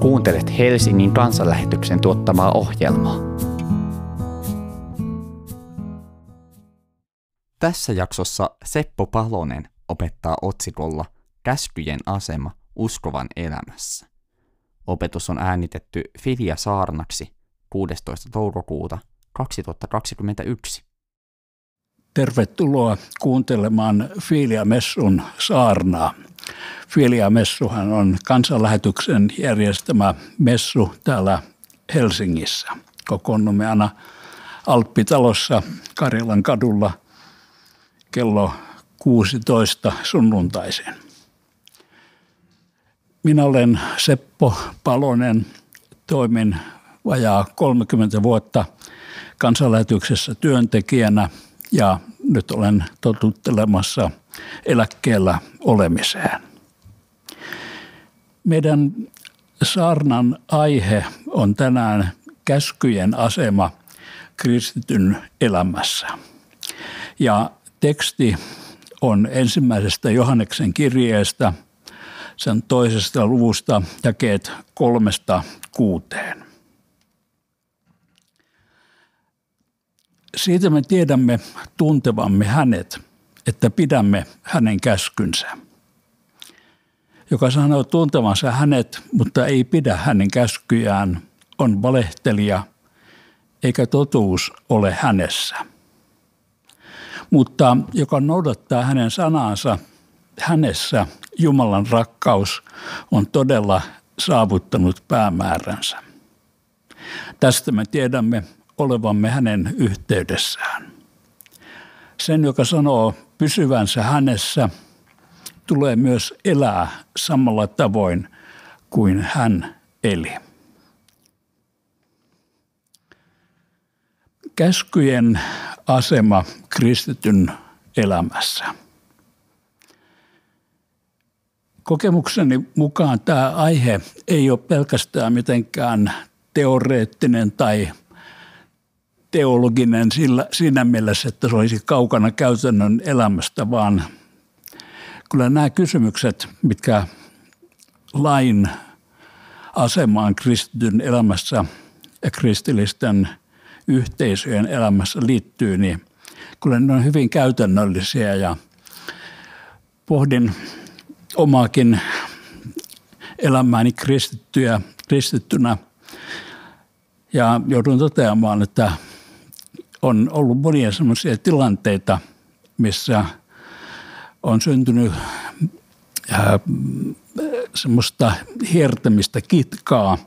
Kuuntelet Helsingin kansanlähetyksen tuottamaa ohjelmaa. Tässä jaksossa Seppo Palonen opettaa otsikolla Käskyjen asema uskovan elämässä. Opetus on äänitetty Filia Saarnaksi 16. toukokuuta 2021. Tervetuloa kuuntelemaan Filia Messun saarnaa. Filia Messuhan on kansanlähetyksen järjestämä messu täällä Helsingissä. Kokoonnumme aina Alppitalossa Karjalan kadulla kello 16 sunnuntaisin. Minä olen Seppo Palonen, toimin vajaa 30 vuotta kansanlähetyksessä työntekijänä ja nyt olen totuttelemassa eläkkeellä olemiseen. Meidän saarnan aihe on tänään käskyjen asema kristityn elämässä. Ja teksti on ensimmäisestä Johanneksen kirjeestä, sen toisesta luvusta, jakeet kolmesta kuuteen. Siitä me tiedämme tuntevamme hänet, että pidämme hänen käskynsä. Joka sanoo tuntevansa hänet, mutta ei pidä hänen käskyjään, on valehtelija, eikä totuus ole hänessä. Mutta joka noudattaa hänen sanansa, hänessä Jumalan rakkaus on todella saavuttanut päämääränsä. Tästä me tiedämme olevamme hänen yhteydessään. Sen, joka sanoo pysyvänsä hänessä, tulee myös elää samalla tavoin kuin hän eli. Käskyjen asema kristityn elämässä. Kokemukseni mukaan tämä aihe ei ole pelkästään mitenkään teoreettinen tai teologinen sillä, siinä mielessä, että se olisi kaukana käytännön elämästä, vaan kyllä nämä kysymykset, mitkä lain asemaan kristityn elämässä ja kristillisten yhteisöjen elämässä liittyy, niin kyllä ne on hyvin käytännöllisiä ja pohdin omaakin elämääni kristittyä, kristittynä ja joudun toteamaan, että on ollut monia sellaisia tilanteita, missä on syntynyt semmoista hiertämistä kitkaa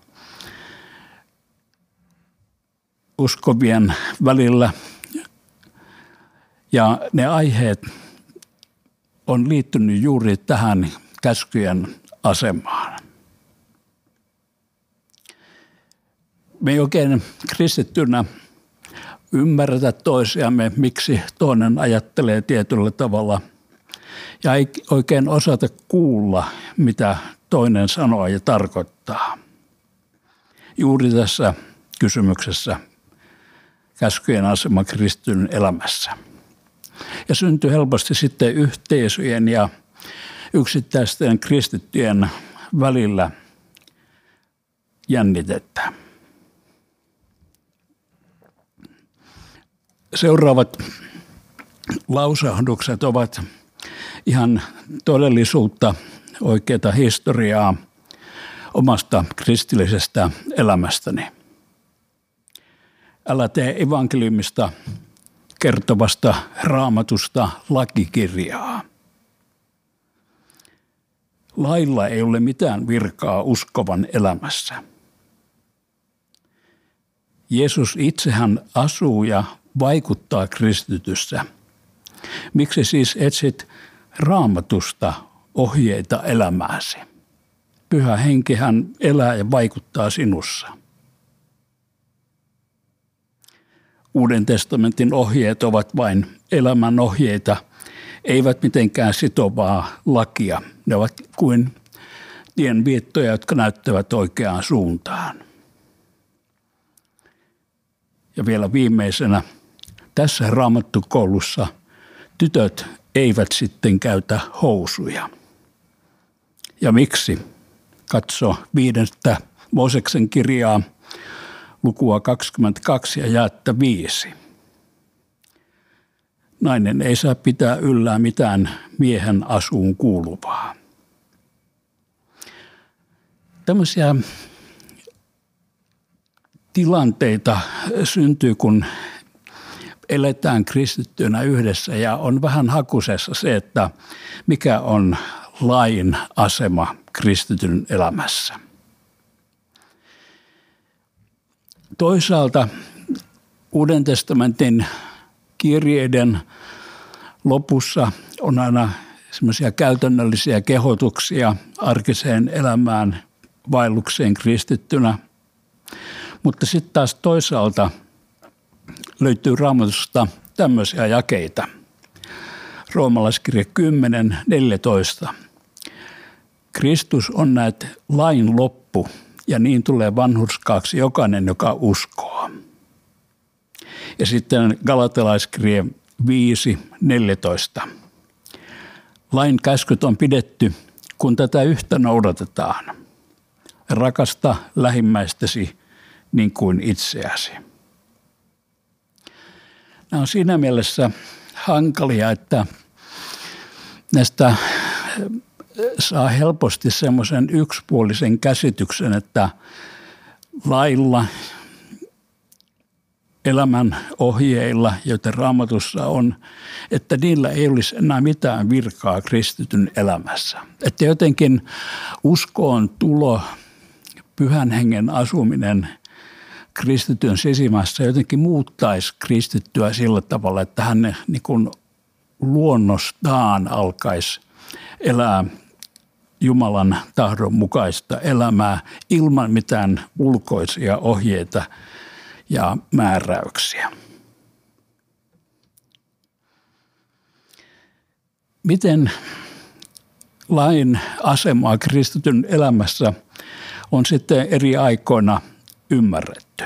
uskovien välillä. Ja ne aiheet on liittynyt juuri tähän käskyjen asemaan. Me ei oikein kristittynä ymmärretä toisiamme, miksi toinen ajattelee tietyllä tavalla ja ei oikein osata kuulla, mitä toinen sanoo ja tarkoittaa. Juuri tässä kysymyksessä käskyjen asema kristityn elämässä. Ja syntyy helposti sitten yhteisöjen ja yksittäisten kristittyjen välillä jännitettä. Seuraavat lausahdukset ovat ihan todellisuutta, oikeaa historiaa omasta kristillisestä elämästäni. Älä tee evankeliumista kertovasta raamatusta lakikirjaa. Lailla ei ole mitään virkaa uskovan elämässä. Jeesus itsehän asuu ja vaikuttaa kristityssä. Miksi siis etsit raamatusta ohjeita elämääsi? Pyhä henkihän elää ja vaikuttaa sinussa. Uuden testamentin ohjeet ovat vain elämän ohjeita, eivät mitenkään sitovaa lakia. Ne ovat kuin tienviettoja, jotka näyttävät oikeaan suuntaan. Ja vielä viimeisenä tässä raamattukoulussa tytöt eivät sitten käytä housuja. Ja miksi? Katso viidestä Mooseksen kirjaa lukua 22 ja jaetta 5. Nainen ei saa pitää yllään mitään miehen asuun kuuluvaa. Tämmöisiä tilanteita syntyy, kun eletään kristittynä yhdessä ja on vähän hakusessa se, että mikä on lain asema kristityn elämässä. Toisaalta Uuden testamentin kirjeiden lopussa on aina semmoisia käytännöllisiä kehotuksia arkiseen elämään, vaellukseen kristittynä. Mutta sitten taas toisaalta löytyy raamatusta tämmöisiä jakeita. Roomalaiskirja 10, 14. Kristus on näet lain loppu ja niin tulee vanhurskaaksi jokainen, joka uskoo. Ja sitten Galatalaiskirje 5, 14. Lain käskyt on pidetty, kun tätä yhtä noudatetaan. Rakasta lähimmäistäsi niin kuin itseäsi. Nämä on siinä mielessä hankalia, että näistä saa helposti semmoisen yksipuolisen käsityksen, että lailla, elämän ohjeilla, joita raamatussa on, että niillä ei olisi enää mitään virkaa kristityn elämässä. Että jotenkin uskoon tulo, pyhän hengen asuminen kristityn sisimmässä jotenkin muuttaisi kristittyä sillä tavalla, että hän niin kuin luonnostaan alkaisi elää Jumalan tahdon mukaista elämää ilman mitään ulkoisia ohjeita ja määräyksiä. Miten lain asemaa kristityn elämässä on sitten eri aikoina ymmärretty?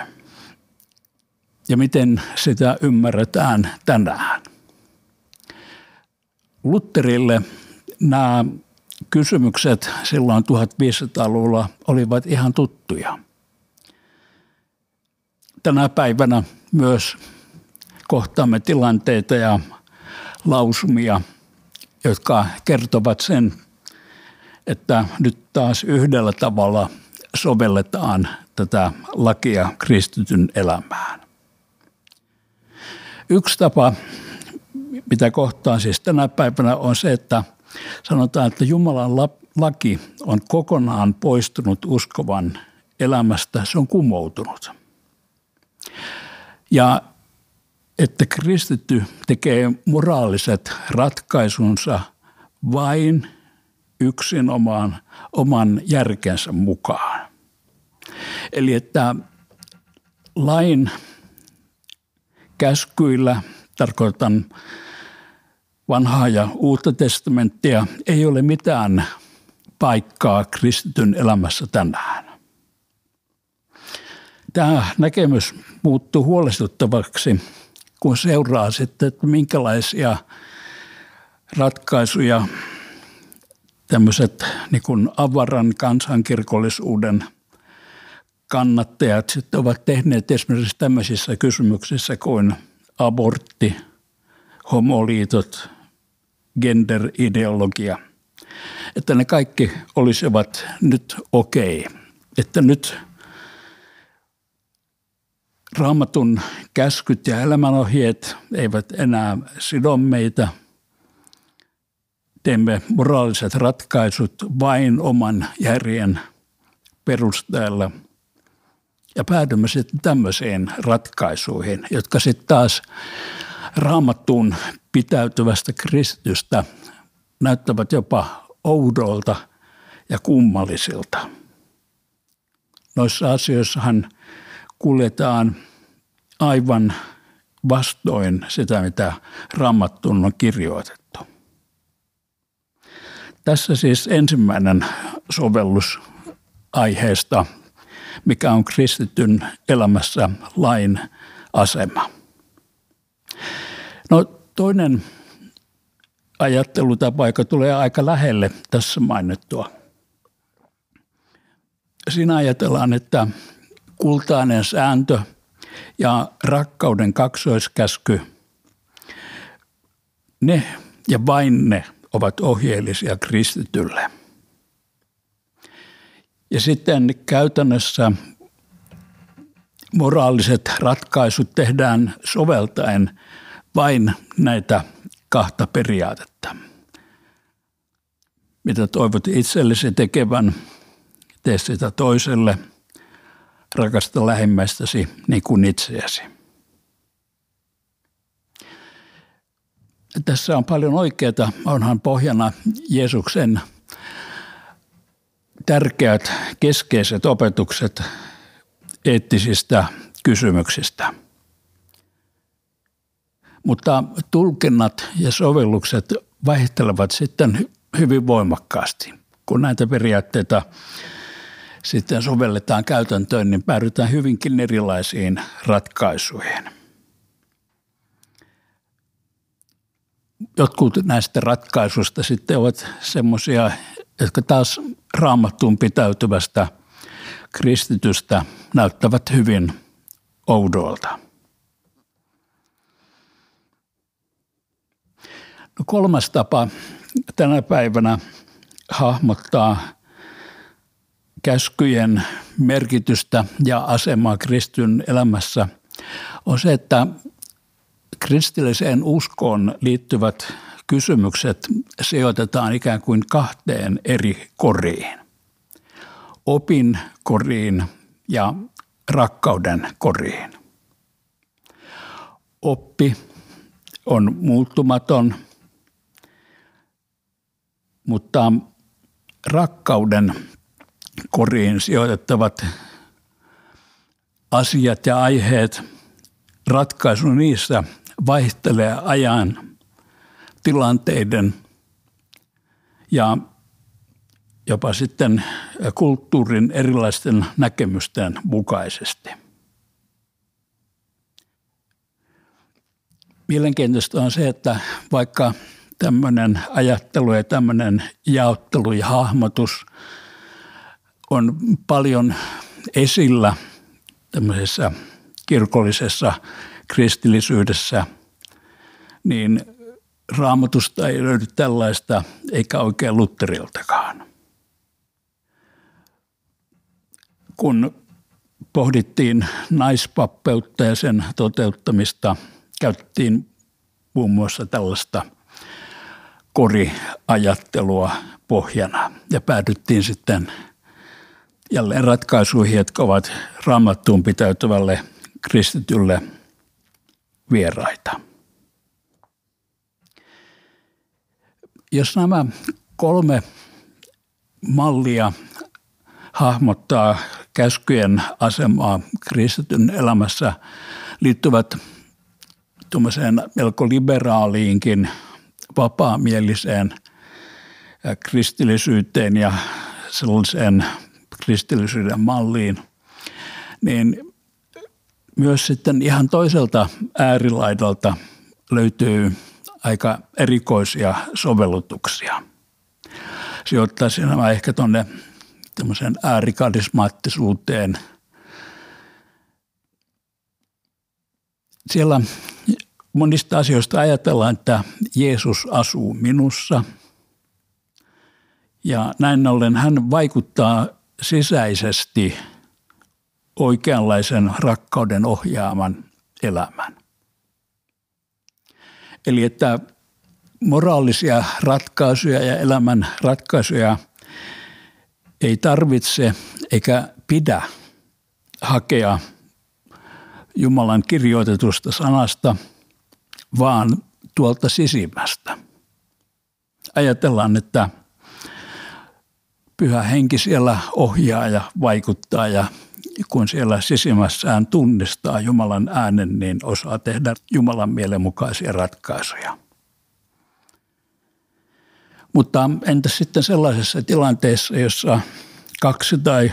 Ja miten sitä ymmärretään tänään? Lutterille nämä kysymykset silloin 1500-luvulla olivat ihan tuttuja. Tänä päivänä myös kohtaamme tilanteita ja lausumia, jotka kertovat sen, että nyt taas yhdellä tavalla sovelletaan tätä lakia kristityn elämään. Yksi tapa, mitä kohtaan siis tänä päivänä on se, että – Sanotaan, että Jumalan laki on kokonaan poistunut uskovan elämästä, se on kumoutunut. Ja että kristitty tekee moraaliset ratkaisunsa vain yksin omaan, oman järkensä mukaan. Eli että lain käskyillä, tarkoitan vanhaa ja uutta testamenttia, ei ole mitään paikkaa kristityn elämässä tänään. Tämä näkemys muuttuu huolestuttavaksi, kun seuraa sitten, että minkälaisia ratkaisuja tämmöiset niin avaran kansankirkollisuuden kannattajat sitten ovat tehneet esimerkiksi tämmöisissä kysymyksissä kuin abortti, homoliitot, genderideologia, että ne kaikki olisivat nyt okei. Okay. Että nyt raamatun käskyt ja elämänohjeet eivät enää sido meitä. Teemme moraaliset ratkaisut vain oman järjen perusteella ja päädymme sitten tämmöisiin ratkaisuihin, jotka sitten taas raamattuun pitäytyvästä kristitystä näyttävät jopa oudolta ja kummallisilta. Noissa asioissahan kuljetaan aivan vastoin sitä, mitä Raamattuun on kirjoitettu. Tässä siis ensimmäinen sovellus aiheesta, mikä on kristityn elämässä lain asema. No toinen ajattelutapa, joka tulee aika lähelle tässä mainittua, siinä ajatellaan, että kultainen sääntö ja rakkauden kaksoiskäsky, ne ja vain ne ovat ohjeellisia kristitylle. Ja sitten käytännössä moraaliset ratkaisut tehdään soveltaen vain näitä kahta periaatetta. Mitä toivot itsellesi tekevän, tee sitä toiselle, rakasta lähimmäistäsi niin kuin itseäsi. Tässä on paljon oikeaa, onhan pohjana Jeesuksen tärkeät keskeiset opetukset eettisistä kysymyksistä. Mutta tulkinnat ja sovellukset vaihtelevat sitten hyvin voimakkaasti. Kun näitä periaatteita sitten sovelletaan käytäntöön, niin päädytään hyvinkin erilaisiin ratkaisuihin. Jotkut näistä ratkaisuista sitten ovat semmoisia, jotka taas raamattuun pitäytyvästä kristitystä näyttävät hyvin oudolta. No kolmas tapa tänä päivänä hahmottaa käskyjen merkitystä ja asemaa kristyn elämässä on se, että kristilliseen uskoon liittyvät kysymykset sijoitetaan ikään kuin kahteen eri koriin. Opin koriin ja rakkauden koriin. Oppi on muuttumaton, mutta rakkauden koriin sijoitettavat asiat ja aiheet, ratkaisu niissä vaihtelee ajan, tilanteiden ja jopa sitten kulttuurin erilaisten näkemysten mukaisesti. Mielenkiintoista on se, että vaikka tämmöinen ajattelu ja tämmöinen jaottelu ja hahmotus on paljon esillä tämmöisessä kirkollisessa kristillisyydessä, niin raamatusta ei löydy tällaista, eikä oikein Lutteriltakaan. Kun pohdittiin naispappeutta ja sen toteuttamista, käytettiin muun muassa tällaista koriajattelua pohjana ja päädyttiin sitten jälleen ratkaisuihin, jotka ovat raamattuun pitäytyvälle kristitylle vieraita. Jos nämä kolme mallia hahmottaa käskyjen asemaa kristityn elämässä, liittyvät tuommoiseen melko liberaaliinkin vapaamieliseen kristillisyyteen ja sellaiseen kristillisyyden malliin, niin myös sitten ihan toiselta äärilaidalta löytyy aika erikoisia sovellutuksia. Sijoittaisin nämä ehkä tuonne tämmöiseen äärikarismaattisuuteen. Siellä monista asioista ajatellaan, että Jeesus asuu minussa. Ja näin ollen hän vaikuttaa sisäisesti oikeanlaisen rakkauden ohjaaman elämän. Eli että moraalisia ratkaisuja ja elämän ratkaisuja ei tarvitse eikä pidä hakea Jumalan kirjoitetusta sanasta, vaan tuolta sisimmästä. Ajatellaan, että pyhä henki siellä ohjaa ja vaikuttaa ja kun siellä sisimmässään tunnistaa Jumalan äänen, niin osaa tehdä Jumalan mielenmukaisia ratkaisuja. Mutta entä sitten sellaisessa tilanteessa, jossa kaksi tai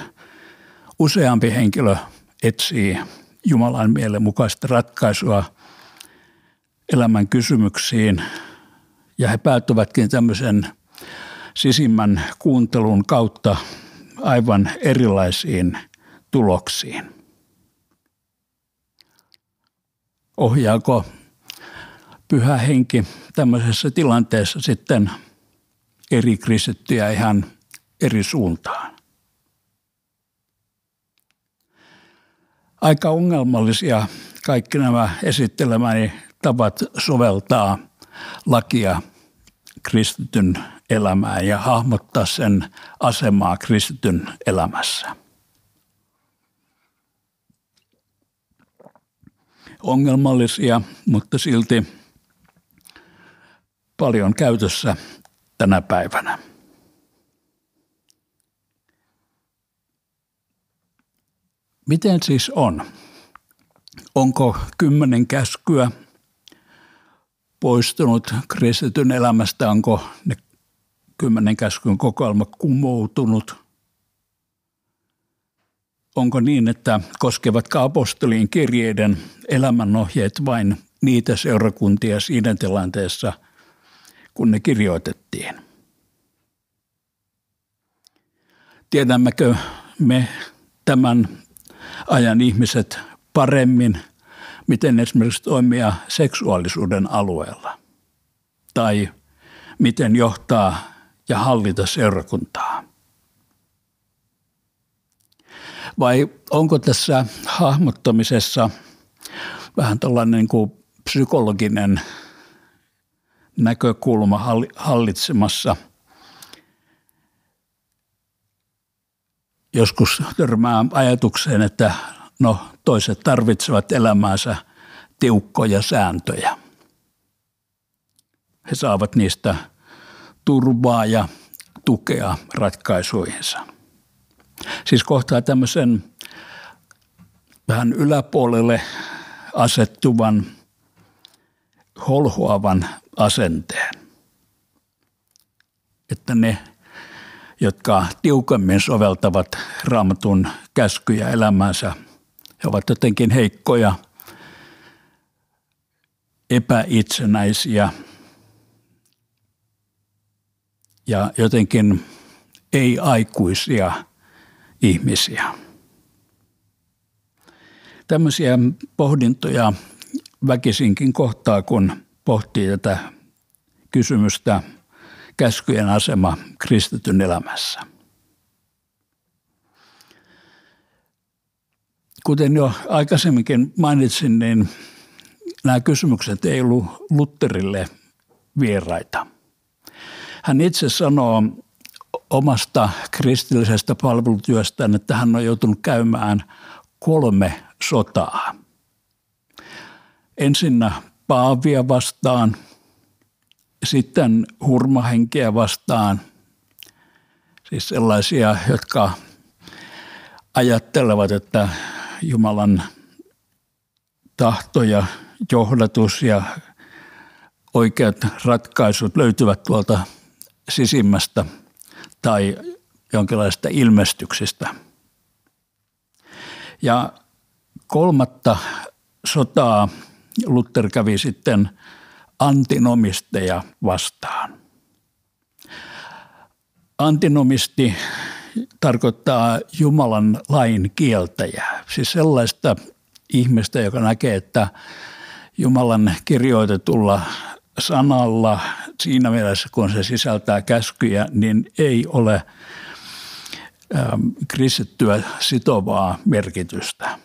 useampi henkilö etsii Jumalan mielenmukaista ratkaisua elämän kysymyksiin ja he päätyvätkin tämmöisen sisimmän kuuntelun kautta aivan erilaisiin tuloksiin. Ohjaako pyhä henki tämmöisessä tilanteessa sitten eri kristittyjä ihan eri suuntaan? Aika ongelmallisia kaikki nämä esittelemäni tavat soveltaa lakia kristityn elämään ja hahmottaa sen asemaa kristityn elämässä. Ongelmallisia, mutta silti paljon käytössä tänä päivänä. Miten siis on? Onko kymmenen käskyä poistunut kristityn elämästä? Onko ne kymmenen käskyn kokoelma kumoutunut? Onko niin, että koskevatko apostolien kirjeiden elämänohjeet vain niitä seurakuntia siinä tilanteessa, kun ne kirjoitettiin? Tiedämmekö me tämän ajan ihmiset paremmin, miten esimerkiksi toimia seksuaalisuuden alueella tai miten johtaa ja hallita seurakuntaa. Vai onko tässä hahmottamisessa vähän tällainen niin kuin psykologinen näkökulma hallitsemassa – joskus törmää ajatukseen, että no toiset tarvitsevat elämäänsä tiukkoja sääntöjä. He saavat niistä turvaa ja tukea ratkaisuihinsa. Siis kohtaa tämmöisen vähän yläpuolelle asettuvan, holhoavan asenteen. Että ne jotka tiukemmin soveltavat raamatun käskyjä elämäänsä. He ovat jotenkin heikkoja, epäitsenäisiä ja jotenkin ei-aikuisia ihmisiä. Tämmöisiä pohdintoja väkisinkin kohtaa, kun pohtii tätä kysymystä – käskyjen asema kristityn elämässä. Kuten jo aikaisemminkin mainitsin, niin nämä kysymykset ei ollut Lutterille vieraita. Hän itse sanoo omasta kristillisestä palvelutyöstään, että hän on joutunut käymään kolme sotaa. Ensinnä Paavia vastaan – sitten hurmahenkeä vastaan, siis sellaisia, jotka ajattelevat, että Jumalan tahto ja johdatus ja oikeat ratkaisut löytyvät tuolta sisimmästä tai jonkinlaista ilmestyksestä. Ja kolmatta sotaa Luther kävi sitten – antinomisteja vastaan. Antinomisti tarkoittaa Jumalan lain kieltäjää, siis sellaista ihmistä, joka näkee, että Jumalan kirjoitetulla sanalla siinä mielessä, kun se sisältää käskyjä, niin ei ole ähm, kristittyä sitovaa merkitystä.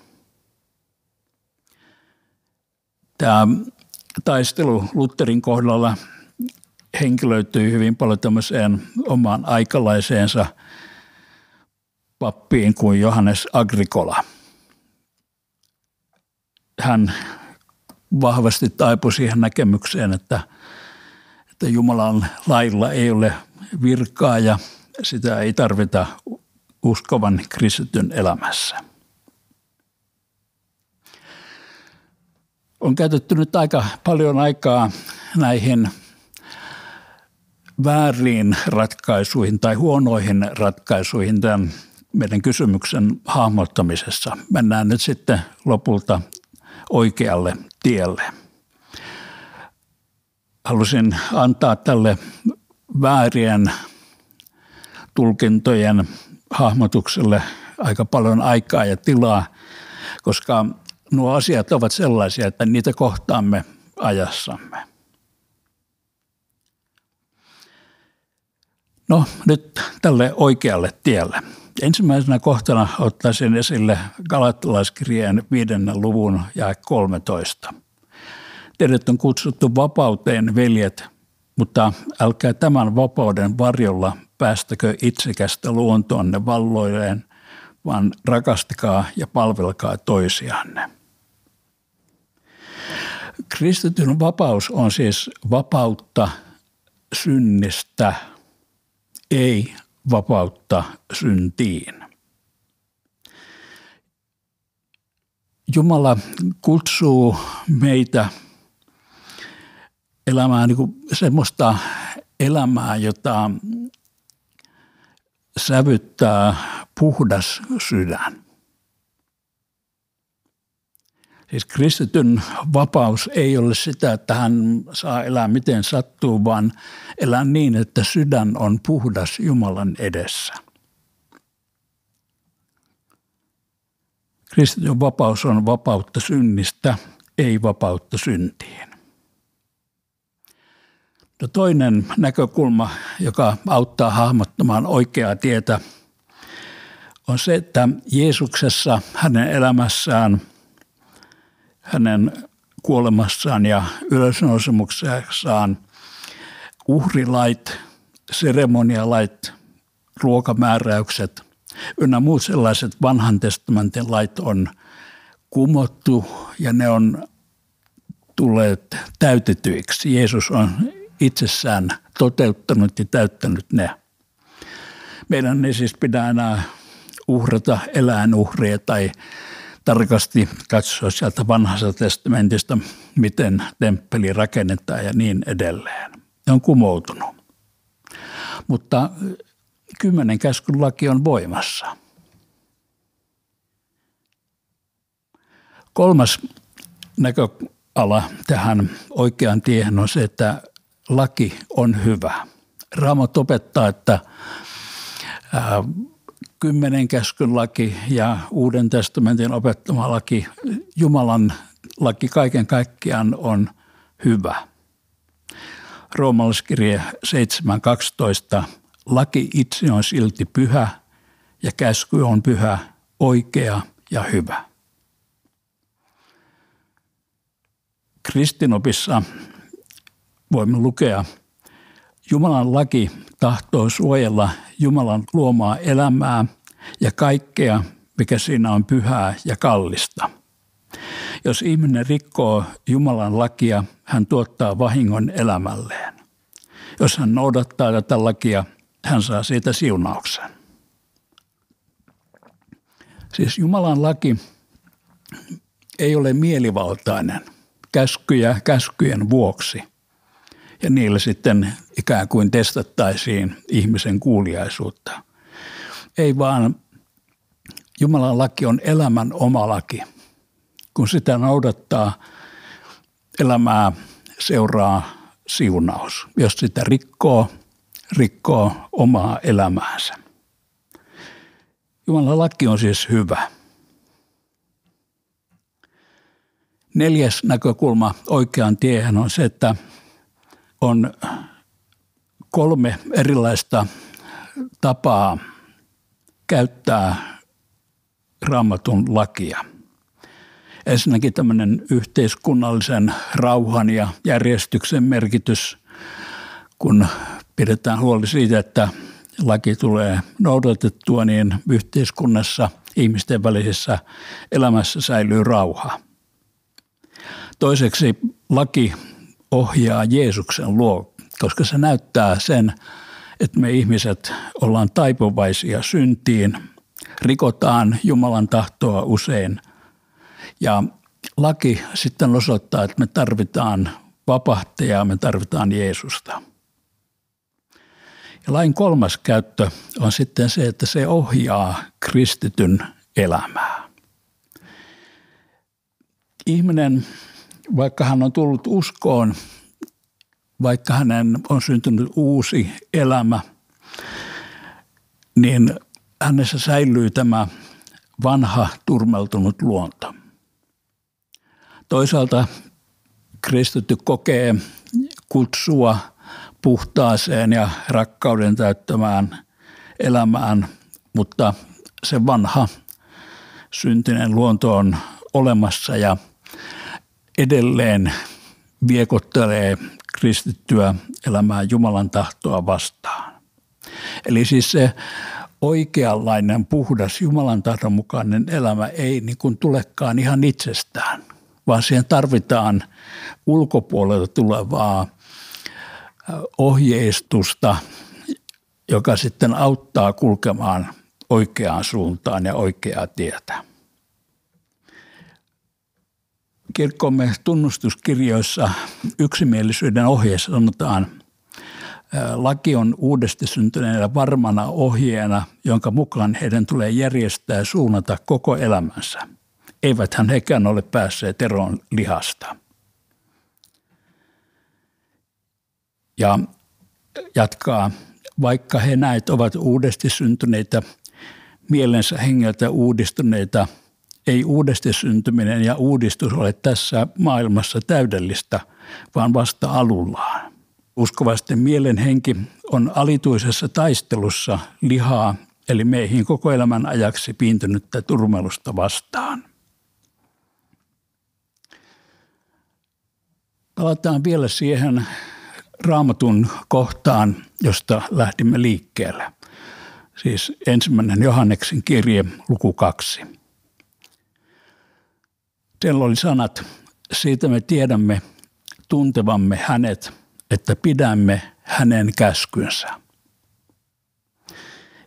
Tämä taistelu Lutherin kohdalla henkilöityi hyvin paljon tämmöiseen omaan aikalaiseensa pappiin kuin Johannes Agricola. Hän vahvasti taipui siihen näkemykseen, että, että Jumalan lailla ei ole virkaa ja sitä ei tarvita uskovan kristityn elämässä. on käytetty nyt aika paljon aikaa näihin vääriin ratkaisuihin tai huonoihin ratkaisuihin tämän meidän kysymyksen hahmottamisessa. Mennään nyt sitten lopulta oikealle tielle. Halusin antaa tälle väärien tulkintojen hahmotukselle aika paljon aikaa ja tilaa, koska nuo asiat ovat sellaisia, että niitä kohtaamme ajassamme. No nyt tälle oikealle tielle. Ensimmäisenä kohtana ottaisin esille Galattalaiskirjeen viidennen luvun ja 13. Teidät on kutsuttu vapauteen, veljet, mutta älkää tämän vapauden varjolla päästäkö itsekästä luontoonne valloilleen, vaan rakastakaa ja palvelkaa toisianne. Kristityn vapaus on siis vapautta synnistä, ei vapautta syntiin. Jumala kutsuu meitä elämään niin semmoista elämää, jota sävyttää puhdas sydän. Siis kristityn vapaus ei ole sitä, että hän saa elää miten sattuu, vaan elää niin, että sydän on puhdas Jumalan edessä. Kristityn vapaus on vapautta synnistä, ei vapautta syntiin. No toinen näkökulma, joka auttaa hahmottamaan oikeaa tietä, on se, että Jeesuksessa, hänen elämässään – hänen kuolemassaan ja ylösnousemuksessaan uhrilait, seremonialait, ruokamääräykset ynnä muut sellaiset vanhan testamentin lait on kumottu ja ne on tulleet täytetyiksi. Jeesus on itsessään toteuttanut ja täyttänyt ne. Meidän ei siis pidä enää uhrata eläinuhria tai tarkasti katsoa sieltä vanhasta testamentista, miten temppeli rakennetaan ja niin edelleen. Ne on kumoutunut. Mutta kymmenen käskyn laki on voimassa. Kolmas näköala tähän oikeaan tiehen on se, että laki on hyvä. Raamat opettaa, että kymmenen käskyn laki ja Uuden testamentin opettama laki, Jumalan laki kaiken kaikkiaan on hyvä. Roomalaiskirje 7.12. Laki itse on silti pyhä ja käsky on pyhä, oikea ja hyvä. Kristinopissa voimme lukea, Jumalan laki tahtoo suojella Jumalan luomaa elämää ja kaikkea, mikä siinä on pyhää ja kallista. Jos ihminen rikkoo Jumalan lakia, hän tuottaa vahingon elämälleen. Jos hän noudattaa tätä lakia, hän saa siitä siunauksen. Siis Jumalan laki ei ole mielivaltainen käskyjä käskyjen vuoksi – ja niillä sitten ikään kuin testattaisiin ihmisen kuuliaisuutta. Ei vaan Jumalan laki on elämän oma laki. Kun sitä noudattaa, elämää seuraa siunaus. Jos sitä rikkoo, rikkoo omaa elämäänsä. Jumalan laki on siis hyvä. Neljäs näkökulma oikeaan tiehen on se, että – on kolme erilaista tapaa käyttää raamatun lakia. Ensinnäkin tämmöinen yhteiskunnallisen rauhan ja järjestyksen merkitys, kun pidetään huoli siitä, että laki tulee noudatettua, niin yhteiskunnassa ihmisten välisessä elämässä säilyy rauha. Toiseksi laki ohjaa Jeesuksen luo, koska se näyttää sen, että me ihmiset ollaan taipuvaisia syntiin, rikotaan Jumalan tahtoa usein ja laki sitten osoittaa, että me tarvitaan vapahtajaa, me tarvitaan Jeesusta. Ja lain kolmas käyttö on sitten se, että se ohjaa kristityn elämää. Ihminen vaikka hän on tullut uskoon, vaikka hänen on syntynyt uusi elämä, niin hänessä säilyy tämä vanha turmeltunut luonto. Toisaalta kristitty kokee kutsua puhtaaseen ja rakkauden täyttämään elämään, mutta se vanha syntinen luonto on olemassa ja edelleen viekottelee kristittyä elämää Jumalan tahtoa vastaan. Eli siis se oikeanlainen, puhdas, Jumalan tahdon mukainen elämä ei niin kuin tulekaan ihan itsestään, vaan siihen tarvitaan ulkopuolelta tulevaa ohjeistusta, joka sitten auttaa kulkemaan oikeaan suuntaan ja oikeaa tietä. Kirkkomme tunnustuskirjoissa yksimielisyyden ohjeessa sanotaan, laki on uudesti syntyneellä varmana ohjeena, jonka mukaan heidän tulee järjestää ja suunnata koko elämänsä. Eiväthän hekään ole päässeet eroon lihasta. Ja jatkaa, vaikka he näet ovat uudesti syntyneitä, mielensä hengeltä uudistuneita, ei uudesti syntyminen ja uudistus ole tässä maailmassa täydellistä, vaan vasta alullaan. Uskovasten mielen henki on alituisessa taistelussa lihaa, eli meihin koko elämän ajaksi piintynyttä turmelusta vastaan. Palataan vielä siihen raamatun kohtaan, josta lähdimme liikkeelle. Siis ensimmäinen Johanneksen kirje, luku kaksi. Siellä oli sanat, siitä me tiedämme tuntevamme hänet, että pidämme hänen käskynsä.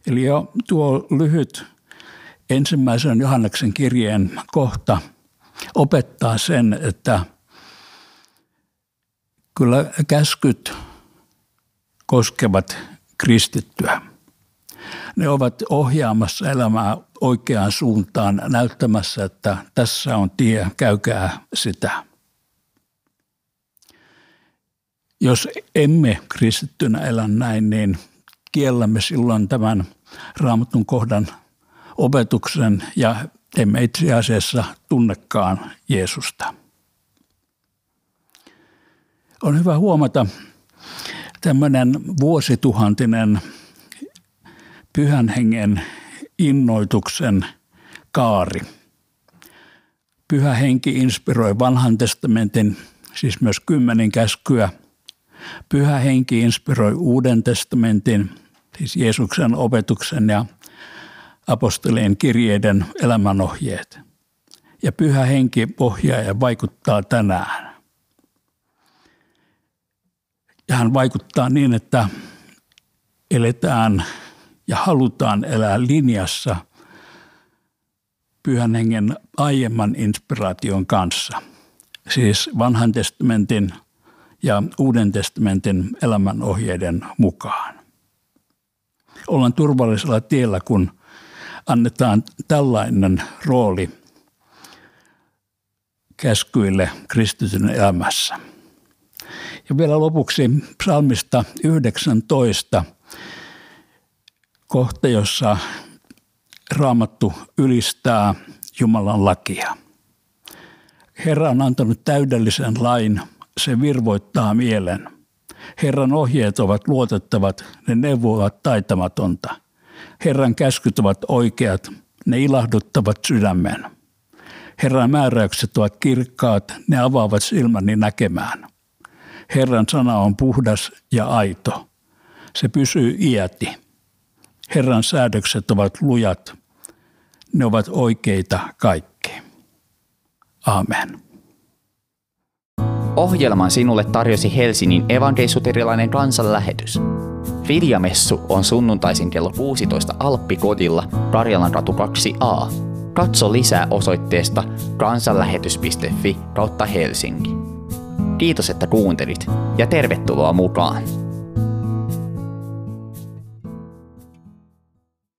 Eli jo tuo lyhyt ensimmäisen Johanneksen kirjeen kohta opettaa sen, että kyllä käskyt koskevat kristittyä. Ne ovat ohjaamassa elämää oikeaan suuntaan, näyttämässä, että tässä on tie, käykää sitä. Jos emme kristittynä elä näin, niin kiellämme silloin tämän raamatun kohdan opetuksen ja emme itse asiassa tunnekaan Jeesusta. On hyvä huomata tämmöinen vuosituhantinen pyhän hengen innoituksen kaari. Pyhä henki inspiroi vanhan testamentin, siis myös kymmenen käskyä. Pyhä henki inspiroi uuden testamentin, siis Jeesuksen opetuksen ja apostolien kirjeiden elämänohjeet. Ja pyhä henki ohjaa ja vaikuttaa tänään. Ja hän vaikuttaa niin, että eletään ja halutaan elää linjassa pyhän hengen aiemman inspiraation kanssa. Siis vanhan testamentin ja uuden testamentin elämänohjeiden mukaan. Ollaan turvallisella tiellä, kun annetaan tällainen rooli käskyille kristityn elämässä. Ja vielä lopuksi psalmista 19 kohta, jossa raamattu ylistää Jumalan lakia. Herra on antanut täydellisen lain, se virvoittaa mielen. Herran ohjeet ovat luotettavat, ne neuvovat taitamatonta. Herran käskyt ovat oikeat, ne ilahduttavat sydämen. Herran määräykset ovat kirkkaat, ne avaavat silmäni näkemään. Herran sana on puhdas ja aito. Se pysyy iäti. Herran säädökset ovat lujat. Ne ovat oikeita kaikki. Amen. Ohjelman sinulle tarjosi Helsingin evankeisuterilainen kansanlähetys. Viljamessu on sunnuntaisin kello 16 Alppikodilla Karjalan ratu 2a. Katso lisää osoitteesta kansanlähetys.fi kautta Helsinki. Kiitos, että kuuntelit ja tervetuloa mukaan!